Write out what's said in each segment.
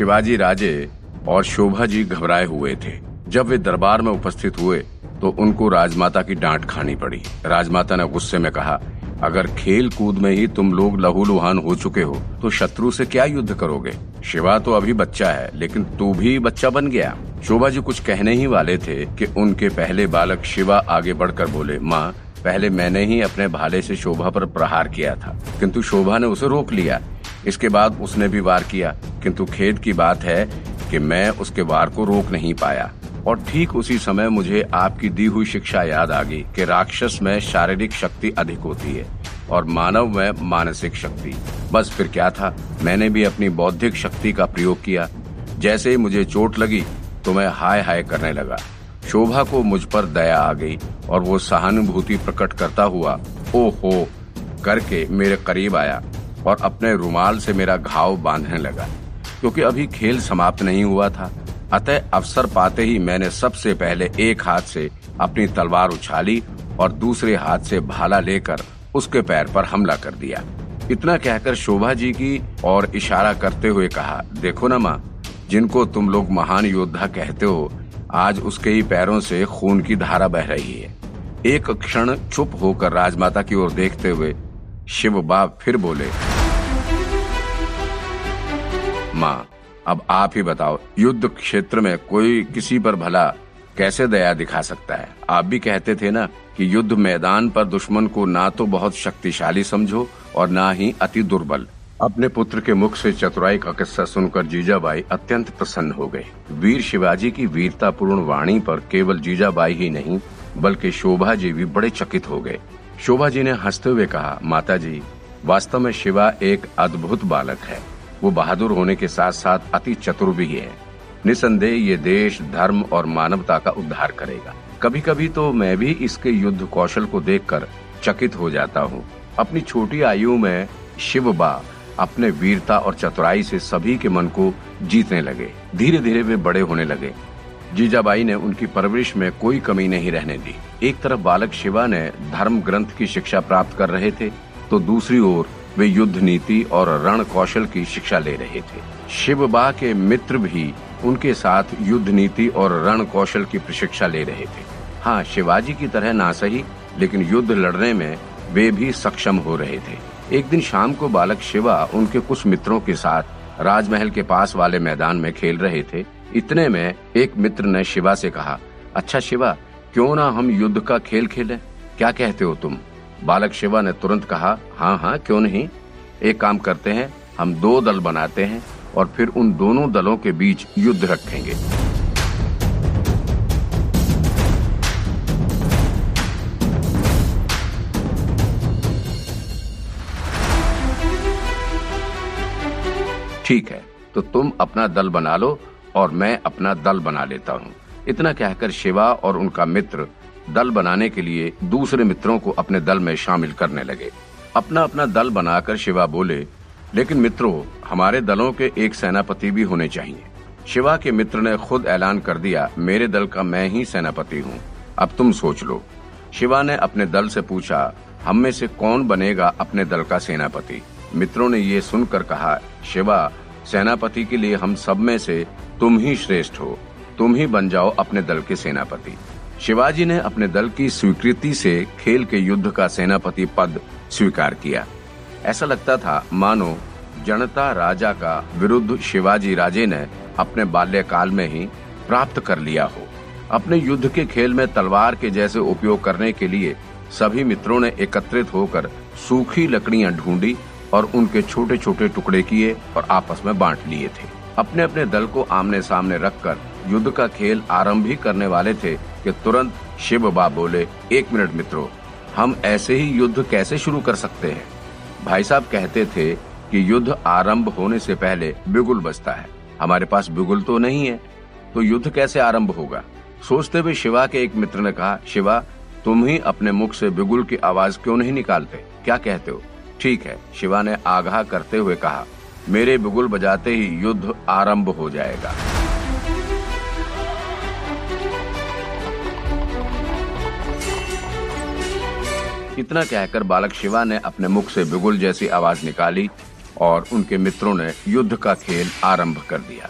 शिवाजी राजे और शोभा जी घबराए हुए थे। जब वे दरबार में उपस्थित हुए तो उनको राजमाता की डांट खानी पड़ी। राजमाता ने गुस्से में कहा, अगर खेल कूद में ही तुम लोग लहूलुहान हो चुके हो तो शत्रु से क्या युद्ध करोगे? शिवा तो अभी बच्चा है, लेकिन तू भी बच्चा बन गया। शोभा जी कुछ कहने ही वाले थे कि उनके पहले बालक शिवा आगे बढ़कर बोले, माँ पहले मैंने ही अपने भाले से शोभा पर प्रहार किया था, किंतु शोभा ने उसे रोक लिया। इसके बाद उसने भी वार किया, किंतु खेद की बात है कि मैं उसके वार को रोक नहीं पाया। और ठीक उसी समय मुझे आपकी दी हुई शिक्षा याद आ गई कि राक्षस में शारीरिक शक्ति अधिक होती है और मानव में मानसिक शक्ति। बस फिर क्या था? मैंने भी अपनी बौद्धिक शक्ति का प्रयोग किया। जैसे ही मुझे चोट लगी तो मैं हाय हाय करने लगा। शोभा को मुझ पर दया आ गई और वो सहानुभूति प्रकट करता हुआ ओ हो करके मेरे करीब आया और अपने रुमाल से मेरा घाव बांधने लगा। क्योंकि अभी खेल समाप्त नहीं हुआ था, अतः अवसर पाते ही मैंने सबसे पहले एक हाथ से अपनी तलवार उछाली और दूसरे हाथ से भाला लेकर उसके पैर पर हमला कर दिया। इतना कहकर शोभा जी की और इशारा करते हुए कहा, देखो ना माँ, जिनको तुम लोग महान योद्धा कहते हो आज उसके ही पैरों से खून की धारा बह रही है। एक क्षण चुप होकर राजमाता की ओर देखते हुए शिव बाप फिर बोले, माँ, अब आप ही बताओ, युद्ध क्षेत्र में कोई किसी पर भला कैसे दया दिखा सकता है? आप भी कहते थे ना कि युद्ध मैदान पर दुश्मन को ना तो बहुत शक्तिशाली समझो और ना ही अति दुर्बल। अपने पुत्र के मुख से चतुराई का किस्सा सुनकर जीजाबाई अत्यंत प्रसन्न हो गए। वीर शिवाजी की वीरतापूर्ण वाणी पर केवल जीजाबाई ही नहीं, बल्कि शोभा जी भी बड़े चकित हो गए। शोभा जी ने हँसते हुए कहा माता जी वास्तव में शिवा एक अद्भुत बालक है। वो बहादुर होने के साथ साथ अति चतुर भी है। निसंदेह ये देश, धर्म और मानवता का उद्धार करेगा। कभी कभी तो मैं भी इसके युद्ध कौशल को देखकर चकित हो जाता हूँ। अपनी छोटी आयु में शिव बा अपने वीरता और चतुराई से सभी के मन को जीतने लगे। धीरे धीरे वे बड़े होने लगे। जीजाबाई ने उनकी परवरिश में कोई कमी नहीं रहने दी। एक तरफ़ बालक शिवा ने धर्म ग्रंथ की शिक्षा प्राप्त कर रहे थे तो दूसरी ओर वे युद्ध नीति और रण कौशल की शिक्षा ले रहे थे। शिवबा के मित्र भी उनके साथ युद्ध नीति और रण कौशल की प्रशिक्षा ले रहे थे। हाँ शिवाजी की तरह ना सही लेकिन युद्ध लड़ने में वे भी सक्षम हो रहे थे। एक दिन शाम को बालक शिवा उनके कुछ मित्रों के साथ राजमहल के पास वाले मैदान में खेल रहे थे। इतने में एक मित्र ने शिवा से कहा अच्छा शिवा, क्यों ना हम युद्ध का खेल खेलें? क्या कहते हो तुम? बालक शिवा ने तुरंत कहा हाँ हाँ क्यों नहीं? एक काम करते हैं, हम दो दल बनाते हैं और फिर उन दोनों दलों के बीच युद्ध रखेंगे। ठीक है तो तुम अपना दल बना लो और मैं अपना दल बना लेता हूँ। इतना कहकर शिवा और उनका मित्र दल बनाने के लिए दूसरे मित्रों को अपने दल में शामिल करने लगे। अपना अपना दल बनाकर शिवा बोले, लेकिन मित्रों, हमारे दलों के एक सेनापति भी होने चाहिए। शिवा के मित्र ने खुद ऐलान कर दिया, मेरे दल का मैं ही सेनापति हूँ। अब तुम सोच लो। शिवा ने अपने दल से पूछा, हम में से कौन बनेगा अपने दल का सेनापति? मित्रों ने ये सुनकर कहा, शिवा सेनापति के लिए हम सब में से तुम ही श्रेष्ठ हो। तुम ही बन जाओ अपने दल के सेनापति। शिवाजी ने अपने दल की स्वीकृति से खेल के युद्ध का सेनापति पद स्वीकार किया। ऐसा लगता था, मानो जनता राजा का विरुद्ध शिवाजी राजे ने अपने बाल्यकाल में ही प्राप्त कर लिया हो। अपने युद्ध के खेल में तलवार के जैसे उपयोग करने के लिए सभी मित्रों ने एकत्रित होकर सूखी लकड़ियाँ ढूंढी और उनके छोटे छोटे टुकड़े किए और आपस में बांट लिए थे। अपने अपने दल को आमने सामने रखकर युद्ध का खेल आरंभ ही करने वाले थे कि तुरंत शिव बा बोले, एक मिनट मित्रों, हम ऐसे ही युद्ध कैसे शुरू कर सकते हैं? भाई साहब कहते थे कि युद्ध आरंभ होने से पहले बिगुल बजता है। हमारे पास बिगुल तो नहीं है तो युद्ध कैसे आरंभ होगा? सोचते हुए शिवा के एक मित्र ने कहा, शिवा, तुम ही अपने मुख से बिगुल की आवाज़ क्यों नहीं निकालते? क्या कहते हो? ठीक है, शिवा ने आगाह करते हुए कहा, मेरे बिगुल बजाते ही युद्ध आरंभ हो जाएगा। इतना कहकर बालक शिवा ने अपने मुख से बिगुल जैसी आवाज़ निकाली और उनके मित्रों ने युद्ध का खेल आरंभ कर दिया।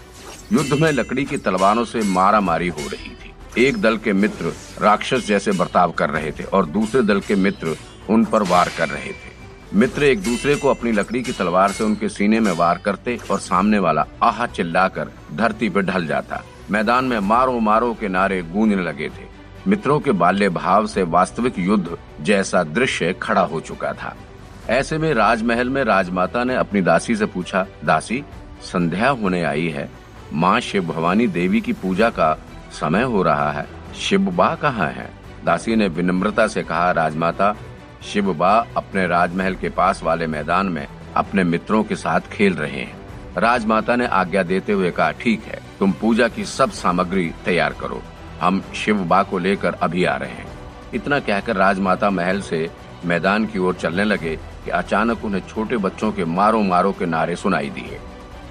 युद्ध में लकड़ी की तलवारों से मारा मारी हो रही थी। एक दल के मित्र राक्षस जैसे बर्ताव कर रहे थे और दूसरे दल के मित्र उन पर वार कर रहे थे। मित्र एक दूसरे को अपनी लकड़ी की तलवार से उनके सीने में वार करते और सामने वाला आहा चिल्लाकर धरती पर ढल जाता। मैदान में मारो मारो के नारे गूंजने लगे थे। मित्रों के बाल्य भाव से वास्तविक युद्ध जैसा दृश्य खड़ा हो चुका था। ऐसे में राजमहल में राजमाता ने अपनी दासी से पूछा, दासी, संध्या होने आई है। माँ शिव भवानी देवी की पूजा का समय हो रहा है। शिव बा कहाँ है? दासी ने विनम्रता से कहा, राजमाता शिव बा अपने राजमहल के पास वाले मैदान में अपने मित्रों के साथ खेल रहे हैं। राजमाता ने आज्ञा देते हुए कहा, ठीक है, तुम पूजा की सब सामग्री तैयार करो। हम शिव बा को लेकर अभी आ रहे हैं। इतना कहकर राजमाता महल से मैदान की ओर चलने लगे कि अचानक उन्हें छोटे बच्चों के मारो मारो के नारे सुनाई दिए।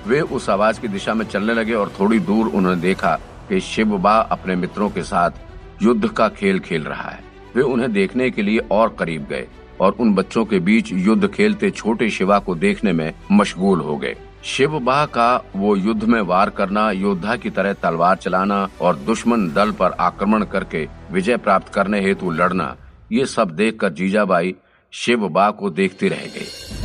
वे उस आवाज़ की दिशा में चलने लगे और थोड़ी दूर उन्होंने देखा कि शिव बा अपने मित्रों के साथ युद्ध का खेल खेल रहा है। वे उन्हें देखने के लिए और करीब गए और उन बच्चों के बीच युद्ध खेलते छोटे शिवा को देखने में मशगूल हो गए। शिव बाह का वो युद्ध में वार करना, योद्धा की तरह तलवार चलाना और दुश्मन दल पर आक्रमण करके विजय प्राप्त करने हेतु लड़ना, ये सब देखकर जीजाबाई शिव बा को देखते रह गए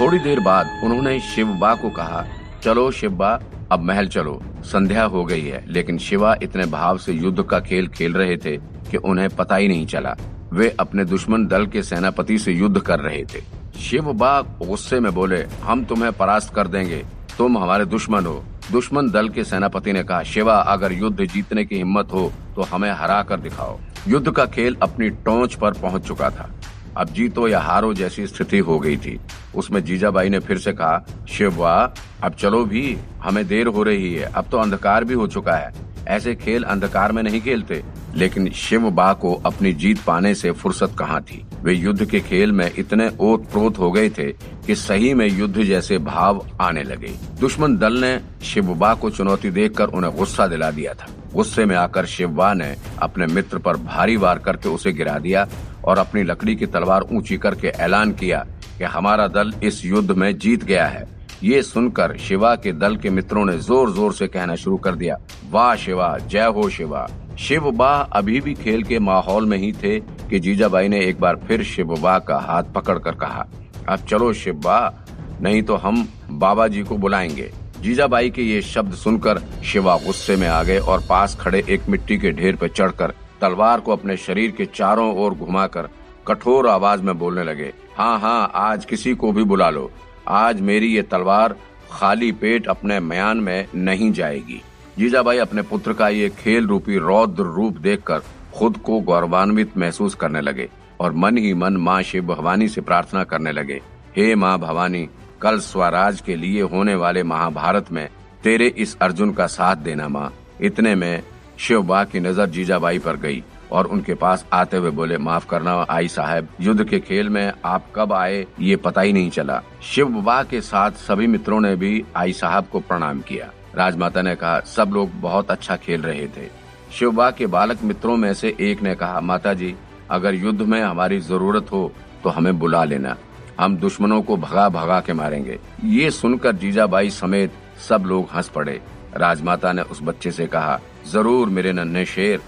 थोड़ी देर बाद उन्होंने शिव बा को कहा, चलो शिव बा अब महल चलो। संध्या हो गई है, लेकिन शिवा इतने भाव से युद्ध का खेल खेल रहे थे कि उन्हें पता ही नहीं चला। वे अपने दुश्मन दल के सेनापति से युद्ध कर रहे थे। शिव बाग गुस्से में बोले, हम तुम्हें परास्त कर देंगे। तुम हमारे दुश्मन हो। दुश्मन दल के सेनापति ने कहा, शिवा, अगर युद्ध जीतने की हिम्मत हो तो हमें हरा कर दिखाओ। युद्ध का खेल अपनी टोंच पर पहुँच चुका था। अब जीतो या हारो जैसी स्थिति हो गई थी। उसमें जीजाबाई ने फिर से कहा, शिवा अब चलो भी, हमें देर हो रही है। अब तो अंधकार भी हो चुका है। ऐसे खेल अंधकार में नहीं खेलते। लेकिन शिव बा को अपनी जीत पाने से फुर्सत कहाँ थी? वे युद्ध के खेल में इतने ओत प्रोत हो गए थे कि सही में युद्ध जैसे भाव आने लगे। दुश्मन दल ने शिव बा को चुनौती देखकर उन्हें गुस्सा दिला दिया था। गुस्से में आकर शिवबा ने अपने मित्र पर भारी वार करके उसे गिरा दिया और अपनी लकड़ी की तलवार ऊँची करके ऐलान किया कि हमारा दल इस युद्ध में जीत गया है। ये सुनकर शिवा के दल के मित्रों ने ज़ोर ज़ोर से कहना शुरू कर दिया, वाह शिवा, जय हो शिवा। शिव बा अभी भी खेल के माहौल में ही थे कि जीजाबाई ने एक बार फिर शिव बा का हाथ पकड़ कर कहा, अब चलो शिव बा, नहीं तो हम बाबा जी को बुलाएँगे। जीजाबाई के ये शब्द सुनकर शिवा गुस्से में आ गए और पास खड़े एक मिट्टी के ढेर पर चढ़कर तलवार को अपने शरीर के चारों ओर घुमाकर कठोर आवाज़ में बोलने लगे हाँ हाँ आज किसी को भी बुला लो। आज मेरी ये तलवार खाली पेट अपने मयान में नहीं जाएगी। जीजाबाई अपने पुत्र का ये खेल रूपी रौद्र रूप देखकर खुद को गौरवान्वित महसूस करने लगे और मन ही मन माँ शिव भवानी से प्रार्थना करने लगे, हे माँ भवानी, कल स्वराज के लिए होने वाले महाभारत में तेरे इस अर्जुन का साथ देना माँ। इतने में शिव बा की नज़र जीजाबाई पर गई। और उनके पास आते हुए बोले, माफ़ करना आई साहब, युद्ध के खेल में आप कब आए, ये पता ही नहीं चला। शिव बा के साथ सभी मित्रों ने भी आई साहब को प्रणाम किया। राजमाता ने कहा, सब लोग बहुत अच्छा खेल रहे थे। शिवबा के बालक मित्रों में से एक ने कहा माता जी अगर युद्ध में हमारी ज़रूरत हो तो हमें बुला लेना। हम दुश्मनों को भगा भगा के मारेंगे। ये सुनकर जीजाबाई समेत सब लोग हंस पड़े। राजमाता ने उस बच्चे से कहा, ज़रूर मेरे नन्हे शेर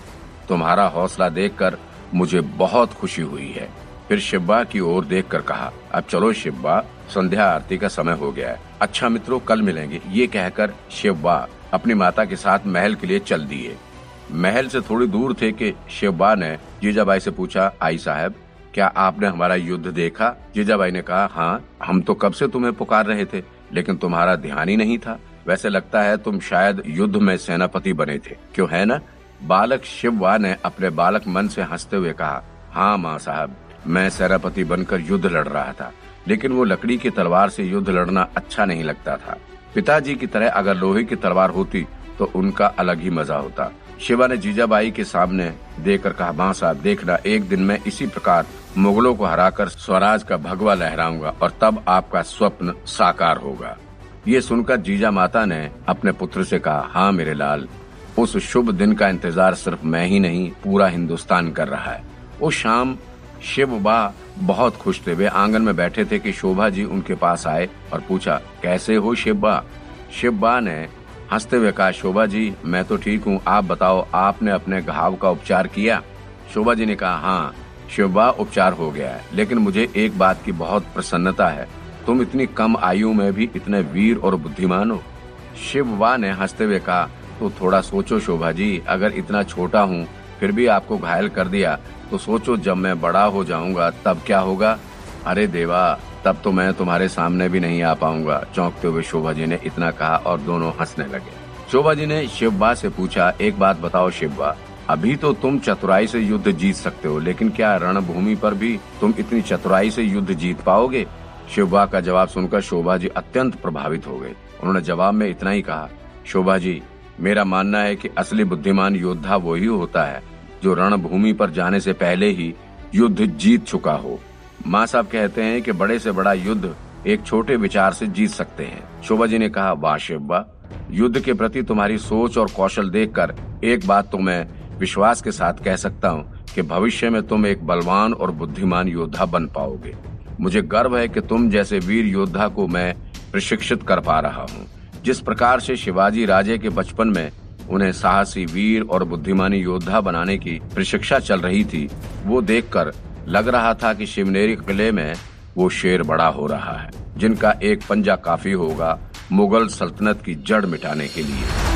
तुम्हारा हौसला देखकर मुझे बहुत खुशी हुई है। फिर शिब्बा की ओर देखकर कहा, अब चलो शिब्बा, संध्या आरती का समय हो गया है। अच्छा मित्रों, कल मिलेंगे। ये कहकर शिवबा अपनी माता के साथ महल के लिए चल दिए। महल से थोड़ी दूर थे कि शिवबा ने जीजाबाई से पूछा, आई साहब, क्या आपने हमारा युद्ध देखा? जीजाबाई ने कहा हाँ हम तो कब से तुम्हें पुकार रहे थे, लेकिन तुम्हारा ध्यान ही नहीं था। वैसे लगता है तुम शायद युद्ध में सेनापति बने थे। क्यों, है ना? बालक शिववा ने अपने बालक मन से हँसते हुए कहा हाँ माँ साहब, मैं सेनापति बनकर युद्ध लड़ रहा था, लेकिन वो लकड़ी की तलवार से युद्ध लड़ना अच्छा नहीं लगता था। पिताजी की तरह अगर लोहे की तलवार होती तो उनका अलग ही मज़ा होता। शिवा ने जीजाबाई के सामने देकर कहा, माँ साहब, देखना, एक दिन मैं इसी प्रकार मुगलों को हराकर स्वराज का भगवा लहराऊँगा और तब आपका स्वप्न साकार होगा। ये सुनकर जीजा माता ने अपने पुत्र से कहा हाँ मेरे लाल उस शुभ दिन का इंतज़ार सिर्फ़ मैं ही नहीं, पूरा हिंदुस्तान कर रहा है। उस शाम, शिव बा बहुत खुश थे। वे आँगन में बैठे थे कि शोभा जी उनके पास आए और पूछा, कैसे हो शिव बा? शिव बा ने हँसते हुए कहा, शोभा जी, मैं तो ठीक हूँ। आप बताओ, आपने अपने घाव का उपचार किया? शोभा जी ने कहा हाँ शिवबा उपचार हो गया है। लेकिन मुझे एक बात की बहुत प्रसन्नता है। तुम इतनी कम आयु में भी इतने वीर और बुद्धिमान हो। शिवबा ने हँसते हुए कहा तो थोड़ा सोचो शोभा जी, अगर इतना छोटा हूँ, फिर भी आपको घायल कर दिया तो सोचो जब मैं बड़ा हो जाऊँगा, तब क्या होगा? अरे देवा, तब तो मैं तुम्हारे सामने भी नहीं आ पाऊँगा, चौंकते हुए शोभा जी ने इतना कहा और दोनों हंसने लगे। शोभा जी ने शिवबा से पूछा, एक बात बताओ शिवबा, अभी तो तुम चतुराई से युद्ध जीत सकते हो, लेकिन क्या रणभूमि पर भी तुम इतनी चतुराई से युद्ध जीत पाओगे? शिवबा का जवाब सुनकर शोभा जी अत्यंत प्रभावित हो गए। उन्होंने जवाब में इतना ही कहा, शोभा जी मेरा मानना है कि असली बुद्धिमान योद्धा वही होता है, जो रणभूमि पर जाने से पहले ही युद्ध जीत चुका हो। माँ साहब कहते हैं कि बड़े से बड़ा युद्ध एक छोटे विचार से जीत सकते हैं। शोभा जी ने कहा, वाह शिवबा युद्ध के प्रति तुम्हारी सोच और कौशल देखकर एक बात तो मैं विश्वास के साथ कह सकता हूँ कि भविष्य में तुम एक बलवान और बुद्धिमान योद्धा बन पाओगे। मुझे गर्व है कि तुम जैसे वीर योद्धा को मैं प्रशिक्षित कर पा रहा हूँ। जिस प्रकार से शिवाजी राजे के बचपन में उन्हें साहसी वीर और बुद्धिमानी योद्धा बनाने की प्रशिक्षा चल रही थी, वो देखकर लग रहा था कि शिवनेरी किले में वो शेर बड़ा हो रहा है, जिनका एक पंजा काफ़ी होगा मुगल सल्तनत की जड़ मिटाने के लिए।